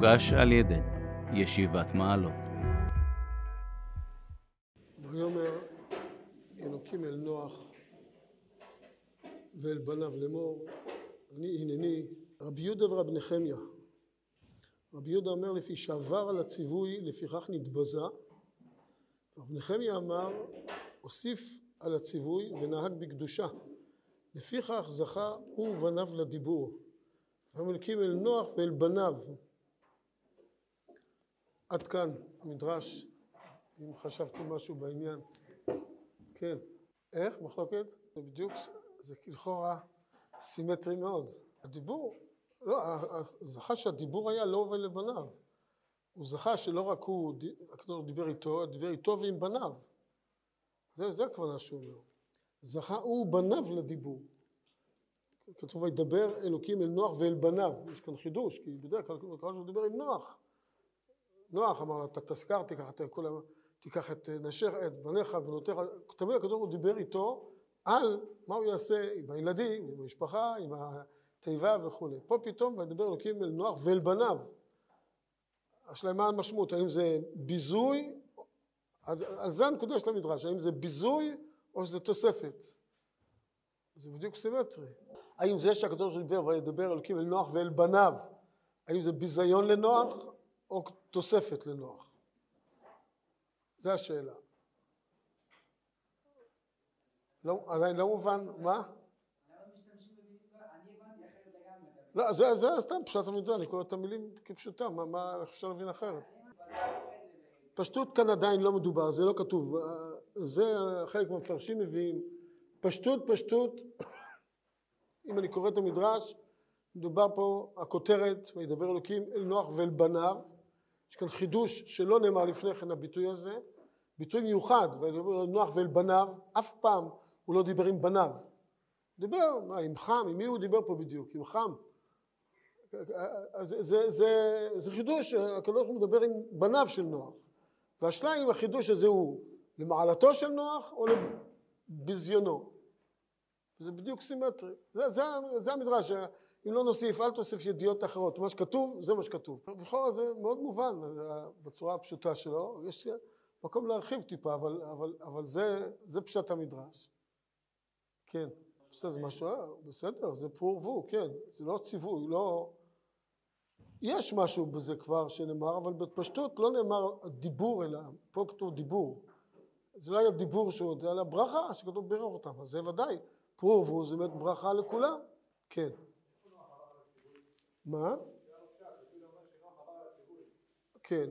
מוגש על ידי ישיבת מעלות. ויאמר אלוקים אל נוח ואל בניו לאמור אני הנני רבי יהודה ורבי נחמיה. רבי יהודה אומר לפי שעבר על הציווי לפיכך נתבזה. רבי נחמיה אמר הוסיף על הציווי ונהג בקדושה לפיכך זכה הוא ובניו לדיבור. והמלכים אל נוח ואל בניו עד כאן מדרש אם חשבתם משהו בעניין. כן. איך? מחלוקת? זה בדיוק זה לכאורה סימטרי מאוד. הדיבור לא זכה שהדיבור היה לו ולבניו הוא זכה שלא רק הוא הקדוש דיבר איתו דיבר איתו ועם בניו. זה, זה הכוונה שהוא אומר. זכה הוא ובניו לדיבור. כתוב וידבר אלוקים אל נוח ואל בניו יש כאן חידוש כי בדרך כלל הוא דיבר עם נוח נוח אמר לו אתה תזכר תיקח את כולם תיקח את נשיך את בניך ובנותיך. תמיד הקדוש ברוך הוא דיבר איתו על מה הוא יעשה עם הילדים עם המשפחה עם התיבה וכולי פה פתאום וידבר אלוקים אל נוח ואל בניו. השאלה מה המשמעות האם זה ביזוי אז על זה הנקודה של המדרש האם זה ביזוי או שזה תוספת. זה בדיוק סימטרי. האם זה שהקדוש ברוך הוא דיבר וידבר אלוקים אל נוח ואל בניו האם זה ביזיון לנוח או תוספת לנוח זה השאלה לא, עדיין לא מובן, מה? לא, זה, זה סתם פשוט המידע, אני קורא את המילים כפשוטם, מה, מה, איך אפשר להבין אחרת? פשטות כאן עדיין לא מדובר, זה לא כתוב, זה חלק מהמפרשים מביאים, פשטות פשטות, אם אני קורא את המדרש, מדובר פה, הכותרת, וידבר אלוקים אל נוח ואל בניו, יש כאן חידוש שלא נאמר לפני כן הביטוי הזה, ביטוי מיוחד, וידבר אל נוח ואל בניו, אף פעם הוא לא דיבר עם בניו, דיבר מה, עם חם, עם מי הוא דיבר פה בדיוק? עם חם. זה, זה, זה, זה חידוש, הקדוש ברוך הוא מדבר עם בניו של נוח. והשאלה אם החידוש הזה הוא למעלתו של נוח או לביזיונו. זה בדיוק סימטרי. זה, זה, זה המדרש, אם לא נוסיף, אל תוסיף ידיעות אחרות. מה שכתוב, זה מה שכתוב. לכאורה זה מאוד מובן בצורה הפשוטה שלו. יש מקום להרחיב טיפה, אבל, אבל, אבל זה, זה פשט המדרש. כן. בסדר, זה משהו, בסדר, זה פור ורבו, כן. זה לא ציווי, לא... יש משהו בזה כבר שנאמר, אבל בפשטות לא נאמר דיבור אלא, פה כתוב דיבור. זה לא היה דיבור שהוא, זה היה ברכה שכתוב בירך אותם, אז זה ודאי, פרו ורבו זה באמת ברכה לכולם, כן. מה? כן.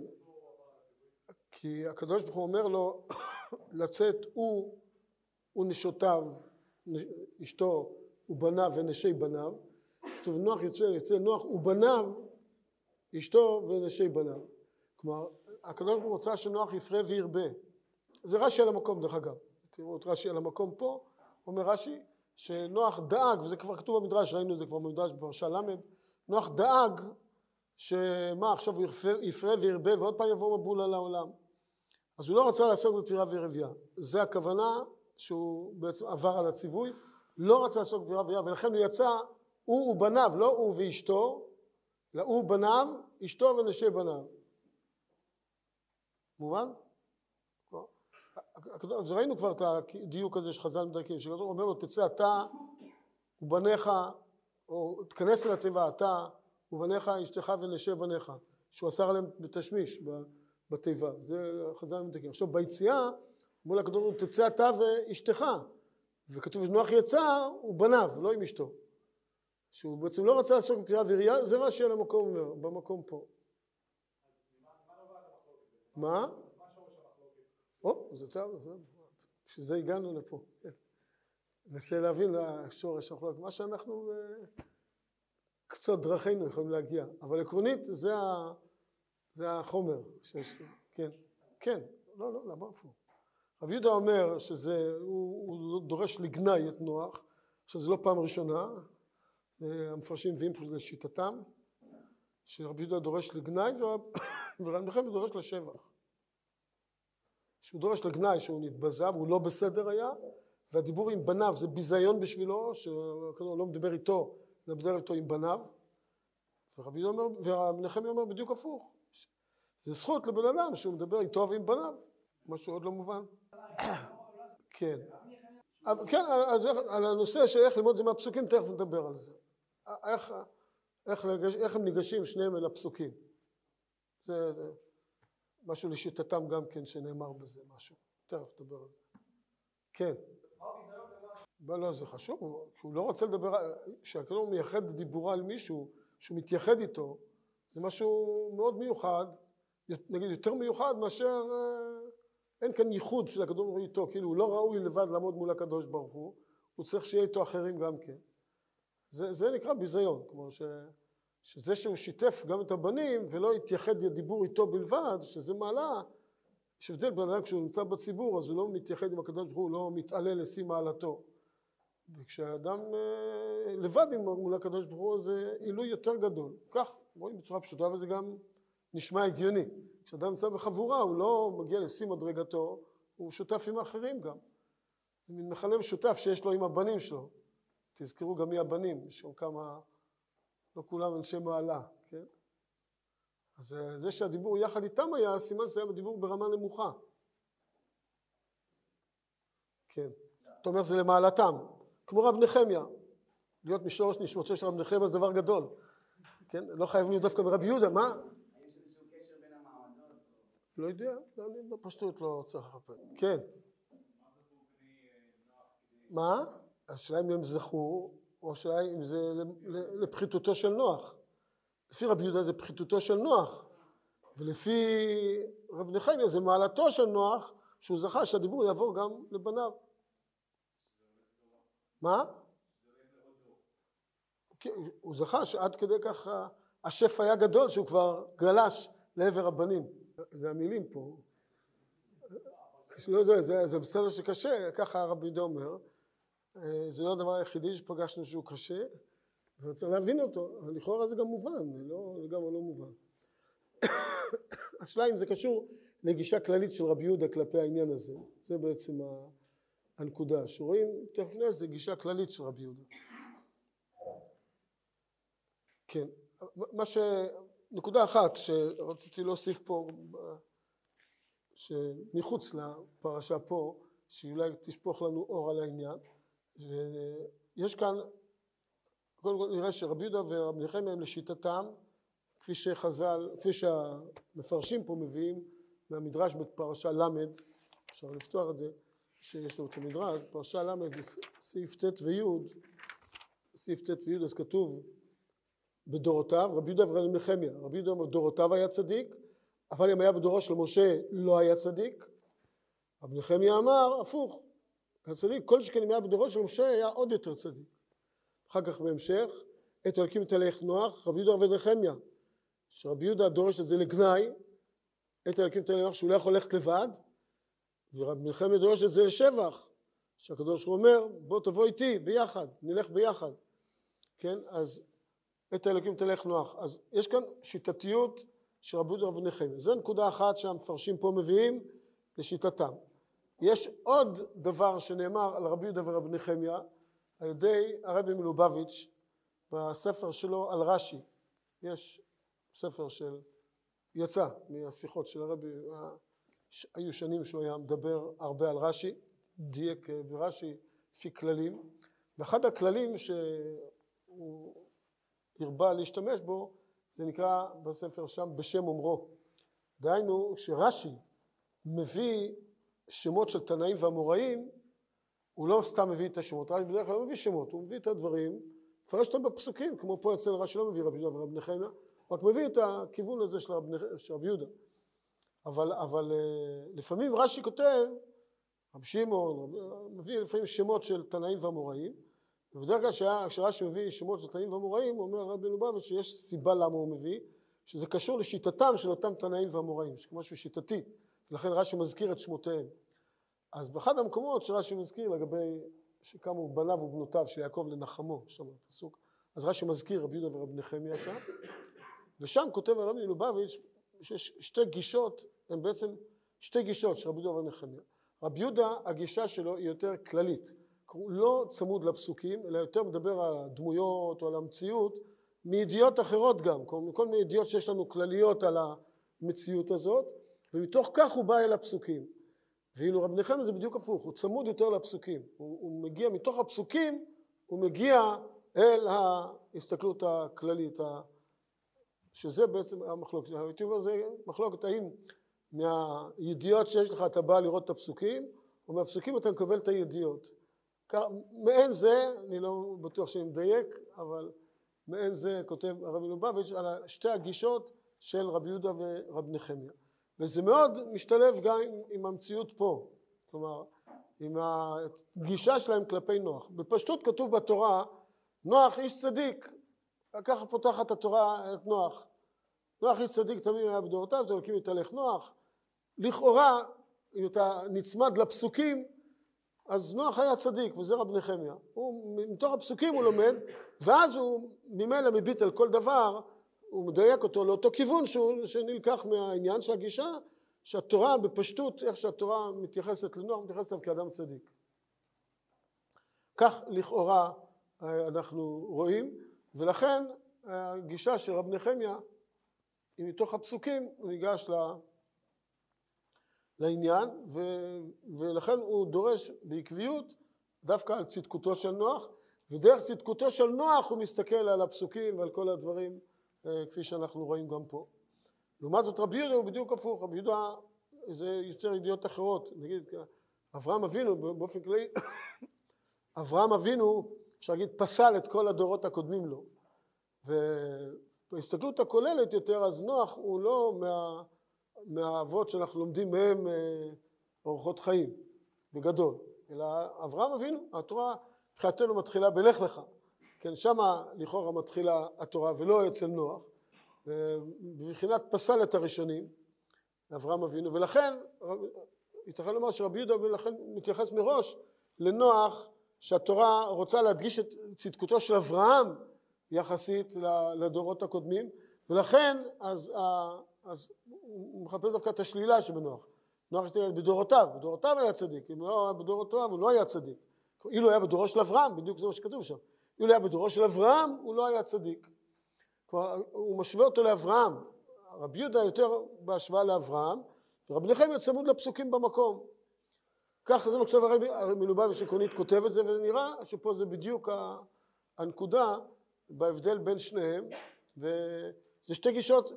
כי הקדוש ברוך הוא אומר לו לצאת הוא ונשותיו, אשתו ובניו ונשי בניו, כתוב נוח יוצא, יוצא נוח ובניו, אשתו ונשי בניו. כלומר, הקדוש ברוך הוא רוצה שנוח יפרה וירבה. זה רש"י על המקום דרך אגב. תראו את רש"י על המקום פה, אומר רש"י שנוח דאג, וזה כבר כתוב במדרש, ראינו את זה כבר במדרש בפרשה ל', נוח דאג שמה עכשיו הוא יפרה וירבה ועוד פעם יבוא מבול על העולם. אז הוא לא רצה לעסוק בפירה ורבייה. זה הכוונה שהוא בעצם עבר על הציווי, לא רצה לעסוק בפירה ורבייה, ולכן הוא יצא, הוא ובניו, לא הוא ואשתו, אלא הוא ובניו, אשתו ונשי בניו. מובן? אז ראינו כבר את הדיוק הזה שחז"ל מדייקים, שכתוב אומר לו תצא אתה ובניך, או תכנס אל התיבה אתה ובניך אשתך ונשי בניך, שהוא אסר עליהם בתשמיש בתיבה, זה חז"ל מדייקים. עכשיו ביציאה מול הוא תצא אתה ואשתך, וכתוב שנוח יצא ובניו, לא עם אשתו. שהוא בעצם לא רצה לעסוק בקריאה וראייה, זה מה שיהיה למקום במקום פה. מה? או, זה טוב, בשביל זה הגענו לפה. ננסה להבין לשורש המחלוקת, מה שאנחנו קצות דרכינו יכולים להגיע, אבל עקרונית זה, ה, זה החומר שיש, כן, כן, לא, לא, למה הפוך? רבי יהודה אומר שזה, הוא, הוא דורש לגנאי את נוח, עכשיו זה לא פעם ראשונה, המפרשים מביאים פה שזה שיטתם, שרבי יהודה דורש לגנאי ורבי נחמיה דורש לשבח. שהוא דורש לגנאי שהוא נתבזה והוא לא בסדר היה, והדיבור עם בניו זה ביזיון בשבילו, שהוא לא מדבר איתו, מדבר איתו עם בניו, ורבי אומר, ונחמיה אומר בדיוק הפוך. זה זכות לבן אדם שהוא מדבר איתו ועם בניו, משהו עוד לא מובן. כן. כן, אז על הנושא של איך ללמוד את זה מהפסוקים, תכף נדבר על זה. איך, איך, לגש, איך הם ניגשים שניהם אל הפסוקים. זה, זה משהו לשיטתם גם כן שנאמר בזה משהו. תכף נדבר על זה. כן. לא, זה חשוב, הוא- הוא לא רוצה לדבר, כשהקדוש מייחד דיבורה על מישהו, שהוא מתייחד איתו, זה משהו מאוד מיוחד, נגיד יותר מיוחד מאשר, אה, אין כאן ייחוד של הקדוש ברוך הוא איתו, כאילו הוא לא ראוי לבד לעמוד מול הקדוש ברוך הוא, הוא צריך שיהיה איתו אחרים גם כן. זה, זה נקרא ביזיון, כמו ש, שזה שהוא שיתף גם את הבנים ולא התייחד דיבור איתו בלבד, שזה מעלה, יש הבדל בין אדם כשהוא נמצא בציבור אז הוא לא מתייחד עם הקדוש ברוך הוא, הוא לא מתעלה לשיא מעלתו. וכשאדם אה, לבד מול הקדוש ברוך הוא זה עילוי יותר גדול. כך, רואים בצורה פשוטה וזה גם נשמע הגיוני. כשאדם נמצא בחבורה הוא לא מגיע לשיא מדרגתו, הוא שותף עם האחרים גם. זה מין מכנה משותף שיש לו עם הבנים שלו. תזכרו גם מי הבנים, יש שם כמה, לא כולם אנשי מעלה, כן? אז אה, זה שהדיבור יחד איתם היה, סימן שזה היה דיבור ברמה נמוכה. כן. אתה אומר זה למעלתם. כמו רב נחמיה. להיות משורש נשמתו של רב נחמיה זה דבר גדול. כן? לא חייבים להיות דווקא מרבי יהודה, מה? לא יודע, לא, אני בפשטות לא צריך לחפש. כן. מה? השאלה אם הם זכו, או השאלה אם זה לפחיתותו של נוח. לפי רבי יהודה זה פחיתותו של נוח, ולפי רב נחמיה זה מעלתו של נוח, שהוא זכה שהדיבור יעבור גם לבניו. מה? כן, הוא זכה שעד כדי כך ה- השפע היה גדול שהוא כבר גלש לעבר הבנים. זה המילים פה. לא זה, זה, זה בסדר שקשה, ככה הרבי יהודה אומר. אה, זה לא הדבר היחידי שפגשנו שהוא קשה, וצריך להבין אותו, אבל לכאורה זה גם מובן, זה לא לגמרי לא מובן. השאלה אם זה קשור לגישה כללית של רבי יהודה כלפי העניין הזה, זה בעצם ה- הנקודה, שרואים, תכף נראה שזה גישה כללית של רבי יהודה. כן, מה ש... נקודה אחת שרציתי להוסיף פה, שמחוץ לפרשה פה, שאולי תשפוך לנו אור על העניין, יש כאן, קודם כל נראה שרבי יהודה ורבי נחמיה הם לשיטתם, כפי שחז"ל, כפי שהמפרשים פה מביאים מהמדרש בפרשה ל', אפשר לפתוח את זה, שיש לנו את המדרש, פרשה ל' סעיף ט' וי', סעיף ט' וי' אז כתוב בדורותיו, רבי יהודה ורבי נחמיה, רבי יהודה אומר דורותיו היה צדיק, אבל אם היה בדורו של משה לא היה צדיק, רבי נחמיה אמר הפוך, הצדיק, כל שכן אם היה בדורו של משה היה עוד יותר צדיק. אחר כך בהמשך, את אלוקים תלך נוח, רבי יהודה ורבי נחמיה, שרבי יהודה דורש את זה לגנאי, את אלוקים תלך נוח שהוא לא יכול ללכת לבד, דורש את זה לשבח, שהקדוש הוא אומר בוא תבוא איתי ביחד, נלך ביחד, כן, אז את האלוקים תלך נוח. אז יש כאן שיטתיות של רבי יהודה ורבי נחמיה. זו נקודה אחת שהמפרשים פה מביאים לשיטתם. יש עוד דבר שנאמר על רבי יהודה ורבי נחמיה על ידי הרבי מלובביץ' בספר שלו על רש"י. יש ספר של, יצא מהשיחות של הרבי, היו שנים שהוא היה מדבר הרבה על רש"י, דייק ברש"י לפי כללים, ואחד הכללים שהוא הרבה להשתמש בו זה נקרא בספר שם בשם אומרו. דהיינו שרש"י מביא שמות של תנאים ואמוראים, הוא לא סתם מביא את השמות, רש"י בדרך כלל לא מביא שמות, הוא מביא את הדברים, מפרש אותם בפסוקים, כמו פה אצל רש"י לא מביא רבי יהודה ורבי נחמיה, רק מביא את הכיוון הזה של רבי יהודה. אבל, אבל לפעמים רש"י כותב, רבי שמעון, מביא לפעמים שמות של תנאים ואמוראים, ובדרך כלל כשרש"י מביא שמות של תנאים ואמוראים, הוא אומר רבי לובביץ' שיש סיבה למה הוא מביא, שזה קשור לשיטתם של אותם תנאים ואמוראים, משהו שיטתי, ולכן רש"י מזכיר את שמותיהם. אז באחד המקומות שרש"י מזכיר לגבי שקמו בניו ובנותיו של יעקב לנחמו, שם הפסוק, אז רש"י מזכיר רבי יהודה ורבי נחמיה שם, ושם כותב הרבי מלובביץ' שיש שתי גישות, הן בעצם שתי גישות של רבי יהודה נחמיה. רבי יהודה, הגישה שלו היא יותר כללית, הוא לא צמוד לפסוקים, אלא יותר מדבר על הדמויות או על המציאות מידיעות אחרות גם, כל מיני ידיעות שיש לנו כלליות על המציאות הזאת, ומתוך כך הוא בא אל הפסוקים. ואילו רב נחמיה זה בדיוק הפוך, הוא צמוד יותר לפסוקים. הוא, הוא מגיע מתוך הפסוקים, הוא מגיע אל ההסתכלות הכללית, שזה בעצם המחלוקת. הייתי אומר, זה מחלוקת האם מהידיעות שיש לך אתה בא לראות את הפסוקים, או מהפסוקים אתה מקבל את הידיעות. מעין זה, אני לא בטוח שאני מדייק, אבל מעין זה כותב הרב מלובביץ' על שתי הגישות של רבי יהודה ורב נחמיה. וזה מאוד משתלב גם עם המציאות פה, כלומר, עם הגישה שלהם כלפי נוח. בפשטות כתוב בתורה, נוח איש צדיק, ככה פותחת התורה את נוח. נוח איש צדיק תמיד היה בדורותיו, זה אלוקים יתהלך נוח. לכאורה, אם אתה נצמד לפסוקים, אז נוח היה צדיק, וזה רב נחמיה. הוא, מתוך הפסוקים הוא לומד, ואז הוא ממילא מביט על כל דבר, הוא מדייק אותו לאותו כיוון שהוא, שנלקח מהעניין של הגישה, שהתורה בפשטות, איך שהתורה מתייחסת לנוח, מתייחסת אליו כאדם צדיק. כך לכאורה אה, אנחנו רואים, ולכן הגישה של רב נחמיה היא מתוך הפסוקים, הוא ניגש לעניין, ו, ולכן הוא דורש בעקביות דווקא על צדקותו של נוח, ודרך צדקותו של נוח הוא מסתכל על הפסוקים ועל כל הדברים אה, כפי שאנחנו רואים גם פה. לעומת זאת רבי יהודה הוא בדיוק הפוך, רבי יהודה זה יותר ידיעות אחרות, נגיד אברהם אבינו באופן כללי, אברהם אבינו אפשר להגיד פסל את כל הדורות הקודמים לו, ובהסתכלות הכוללת יותר אז נוח הוא לא מה, מהאבות שאנחנו לומדים מהם אה, אורחות חיים בגדול, אלא אברהם אבינו, התורה מבחינתנו מתחילה בלך לך, כן, שמה לכאורה מתחילה התורה ולא אצל נוח, בבחינת פסל את הראשונים, אברהם אבינו, ולכן ייתכן לומר שרבי יהודה לכן מתייחס מראש לנוח שהתורה רוצה להדגיש את צדקותו של אברהם יחסית לדורות הקודמים, ולכן אז, אז הוא מחפש דווקא את השלילה שבנוח. נוח בדורותיו, בדורותיו היה צדיק, אם לא היה בדורותיו הוא לא היה צדיק. אילו היה בדורו של אברהם, בדיוק זה מה שכתוב שם. אילו היה בדורו של אברהם, הוא לא היה צדיק. כלומר, הוא משווה אותו לאברהם. רבי יהודה יותר בהשוואה לאברהם, ורבי נחמיה צמוד לפסוקים במקום. ככה זה שכתוב הרבי, מלובביץ' עקרונית כותב את זה, ונראה שפה זה בדיוק הנקודה בהבדל בין שניהם, וזה שתי גישות,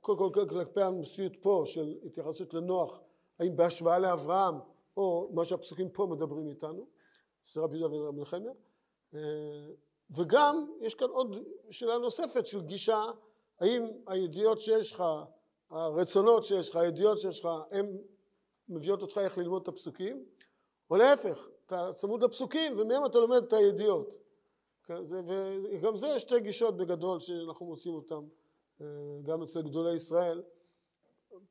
קודם כל כלפי המציאות פה של התייחסות לנוח, האם בהשוואה לאברהם, או מה שהפסוקים פה מדברים איתנו, זה רבי יהודה ורבי נחמיה, אה, וגם יש כאן עוד שאלה נוספת של גישה, האם הידיעות שיש לך, הרצונות שיש לך, הידיעות שיש לך, הן מביאות אותך איך ללמוד את הפסוקים, או להפך, אתה צמוד לפסוקים ומהם אתה לומד את הידיעות. כן, וגם זה שתי גישות בגדול שאנחנו מוצאים אותן אה, גם אצל גדולי ישראל.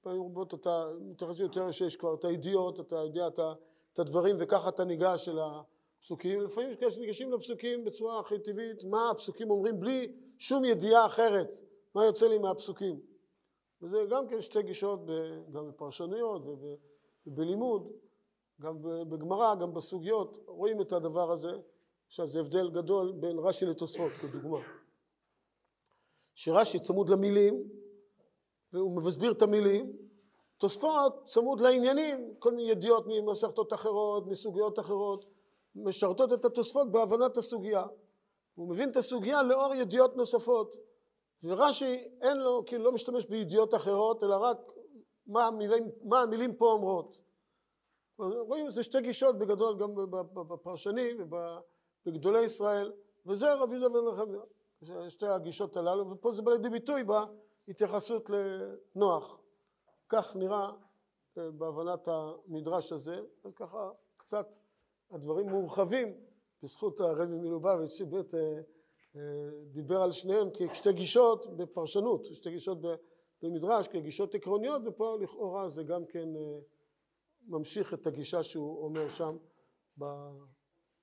פעמים רבות אתה מתייחס יותר שיש כבר את הידיעות, אתה יודע את הדברים וככה אתה ניגש אל ה... פסוקים, לפעמים יש כאלה שניגשים לפסוקים בצורה הכי טבעית, מה הפסוקים אומרים בלי שום ידיעה אחרת, מה יוצא לי מהפסוקים. וזה גם כן שתי גישות, גם בפרשנויות ובלימוד, גם בגמרא, גם בסוגיות, רואים את הדבר הזה. עכשיו זה הבדל גדול בין רש"י לתוספות כדוגמה. שרש"י צמוד למילים והוא מסביר את המילים, תוספות צמוד לעניינים, כל מיני ידיעות ממסכתות אחרות, מסוגיות אחרות, משרתות את התוספות בהבנת הסוגיה. הוא מבין את הסוגיה לאור ידיעות נוספות. ורש"י אין לו, כאילו לא משתמש בידיעות אחרות, אלא רק מה המילים, מה המילים פה אומרות. רואים זה שתי גישות בגדול גם בפרשנים ובגדולי ישראל, וזה רבי יהודה בן נחמיה, שתי הגישות הללו, ופה זה בא לידי ביטוי בהתייחסות לנוח. כך נראה אה, בהבנת המדרש הזה, אז ככה קצת הדברים מורחבים בזכות הרבי מלובביץ' שבאמת אה, אה, דיבר על שניהם כשתי גישות בפרשנות, שתי גישות במדרש כגישות עקרוניות ופה לכאורה זה גם כן אה, ממשיך את הגישה שהוא אומר שם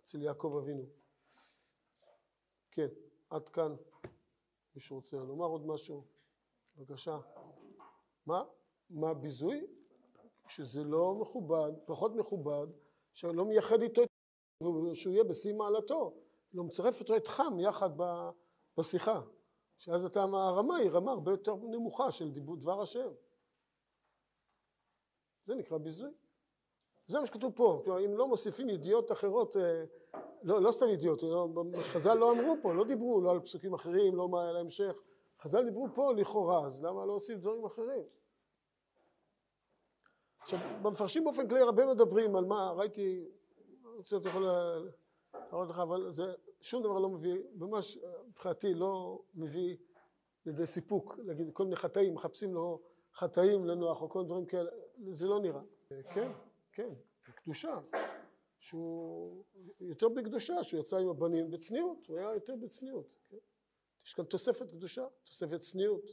אצל יעקב אבינו. כן, עד כאן. מישהו רוצה לומר עוד משהו? בבקשה. מה? מה ביזוי? שזה לא מכובד, פחות מכובד שלא מייחד איתו, שהוא יהיה בשיא מעלתו, לא מצרף אותו חם יחד בשיחה. שאז אתה, הרמה היא רמה הרבה יותר נמוכה של דיבור דבר השם. זה נקרא ביזוי. זה מה שכתוב פה, כלומר אם לא מוסיפים ידיעות אחרות, אה, לא, לא סתם ידיעות, לא, מה שחז"ל לא אמרו פה, לא דיברו לא על פסוקים אחרים, לא מה על ההמשך, חז"ל דיברו פה לכאורה, אז למה לא עושים דברים אחרים? עכשיו, במפרשים באופן כללי הרבה מדברים על מה, ראיתי, אני רוצה יכול להראות לך, אבל זה שום דבר לא מביא, ממש מבחינתי לא מביא לידי סיפוק, להגיד כל מיני חטאים, מחפשים לו חטאים לנוח או כל מיני דברים כאלה, זה לא נראה. כן, כן, קדושה, שהוא יותר בקדושה, שהוא יצא עם הבנים בצניעות, הוא היה יותר בצניעות, כן? יש כאן תוספת קדושה, תוספת צניעות,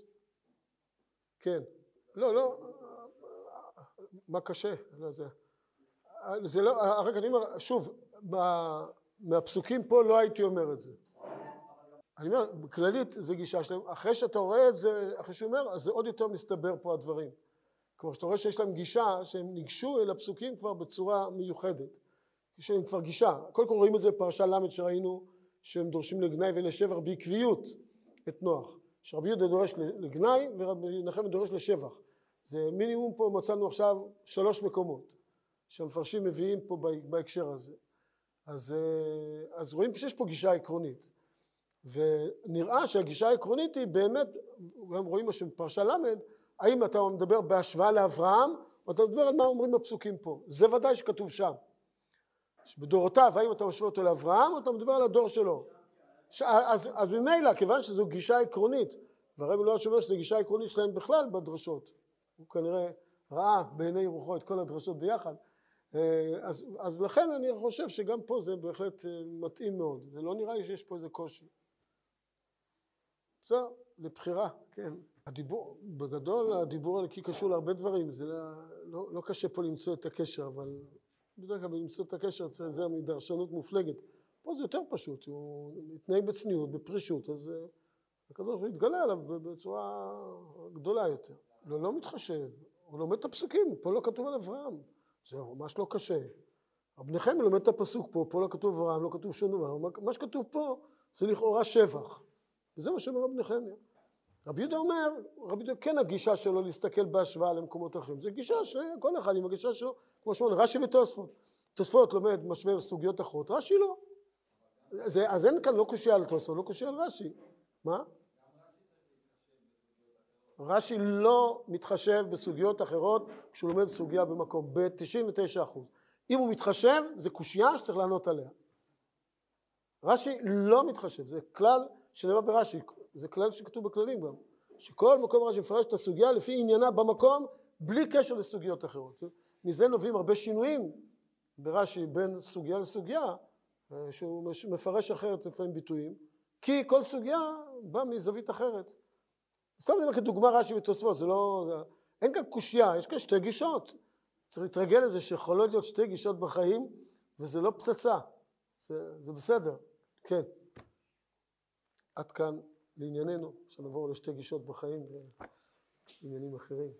כן, לא, לא, מה קשה, לא זה, זה לא, רק אני אומר, שוב, מהפסוקים פה לא הייתי אומר את זה. אני אומר, בכללית זה גישה שלהם, אחרי שאתה רואה את זה, אחרי שהוא אומר, אז זה עוד יותר מסתבר פה הדברים. כלומר, שאתה רואה שיש להם גישה, שהם ניגשו אל הפסוקים כבר בצורה מיוחדת. יש להם כבר גישה. קודם כל רואים את זה בפרשה ל' שראינו, שהם דורשים לגנאי ולשבח בעקביות את נוח. שרבי יהודה דורש לגנאי ורבי נחמן דורש לשבח. זה מינימום פה מצאנו עכשיו שלוש מקומות שהמפרשים מביאים פה בהקשר הזה. אז, אה, אז רואים שיש פה גישה עקרונית. ונראה שהגישה העקרונית היא באמת, גם רואים מה שבפרשה ל', האם אתה מדבר בהשוואה לאברהם, או אתה מדבר על מה אומרים בפסוקים פה. זה ודאי שכתוב שם. בדורותיו, האם אתה משווה אותו לאברהם, או אתה מדבר על הדור שלו. ש... אז, אז ממילא, כיוון שזו גישה עקרונית, והרבי לא אומר שזו גישה עקרונית שלהם בכלל בדרשות, הוא כנראה ראה בעיני רוחו את כל הדרשות ביחד, אז, אז לכן אני חושב שגם פה זה בהחלט אה, מתאים מאוד, זה לא נראה לי שיש פה איזה קושי. בסדר, לבחירה, כן. הדיבור, בגדול הדיבור הנקי קשור להרבה דברים, זה לא, לא, לא קשה פה למצוא את הקשר, אבל בדרך כלל למצוא את הקשר צריך להיזהר מדרשנות מופלגת. פה זה יותר פשוט, הוא מתנהג בצניעות, בפרישות, אז אה, הקדוש ברוך הוא יתגלה עליו בצורה גדולה יותר. לא, לא מתחשב, הוא לומד את הפסוקים, פה לא כתוב על אברהם, זה ממש לא קשה. רב נחמיה לומד את הפסוק פה, פה לא כתוב אברהם, לא כתוב שום דבר, מה שכתוב פה זה לכאורה שבח. וזה מה שאומר רבי נחמיה. רבי יהודה אומר, רבי יהודה כן הגישה שלו להסתכל בהשוואה למקומות אחרים. זו גישה שכל אחד עם הגישה שלו, כמו שאמרנו, רש"י ותוספות. תוספות לומד, משווה סוגיות אחרות, רש"י לא. זה, אז אין כאן לא קושייה על תוספות, לא קושייה על רש"י. מה? רש"י לא מתחשב בסוגיות אחרות כשהוא לומד סוגיה במקום, ב-99%. אם הוא מתחשב, זה קושייה שצריך לענות עליה. רש"י לא מתחשב, זה כלל שנאמר ברש"י, זה כלל שכתוב בכללים גם, שכל מקום רש"י מפרש את הסוגיה לפי עניינה במקום, בלי קשר לסוגיות אחרות. מזה נובעים הרבה שינויים ברש"י בין סוגיה לסוגיה, אה, שהוא מפרש אחרת לפעמים ביטויים, כי כל סוגיה באה מזווית אחרת. סתם אני אומר כדוגמה רש"י ותוספות, זה לא... אין כאן קושייה, יש כאן שתי גישות. צריך להתרגל לזה שיכולות להיות שתי גישות בחיים, וזה לא פצצה, זה, זה בסדר, כן. עד כאן לענייננו, שנעבור לשתי גישות בחיים ועניינים אחרים.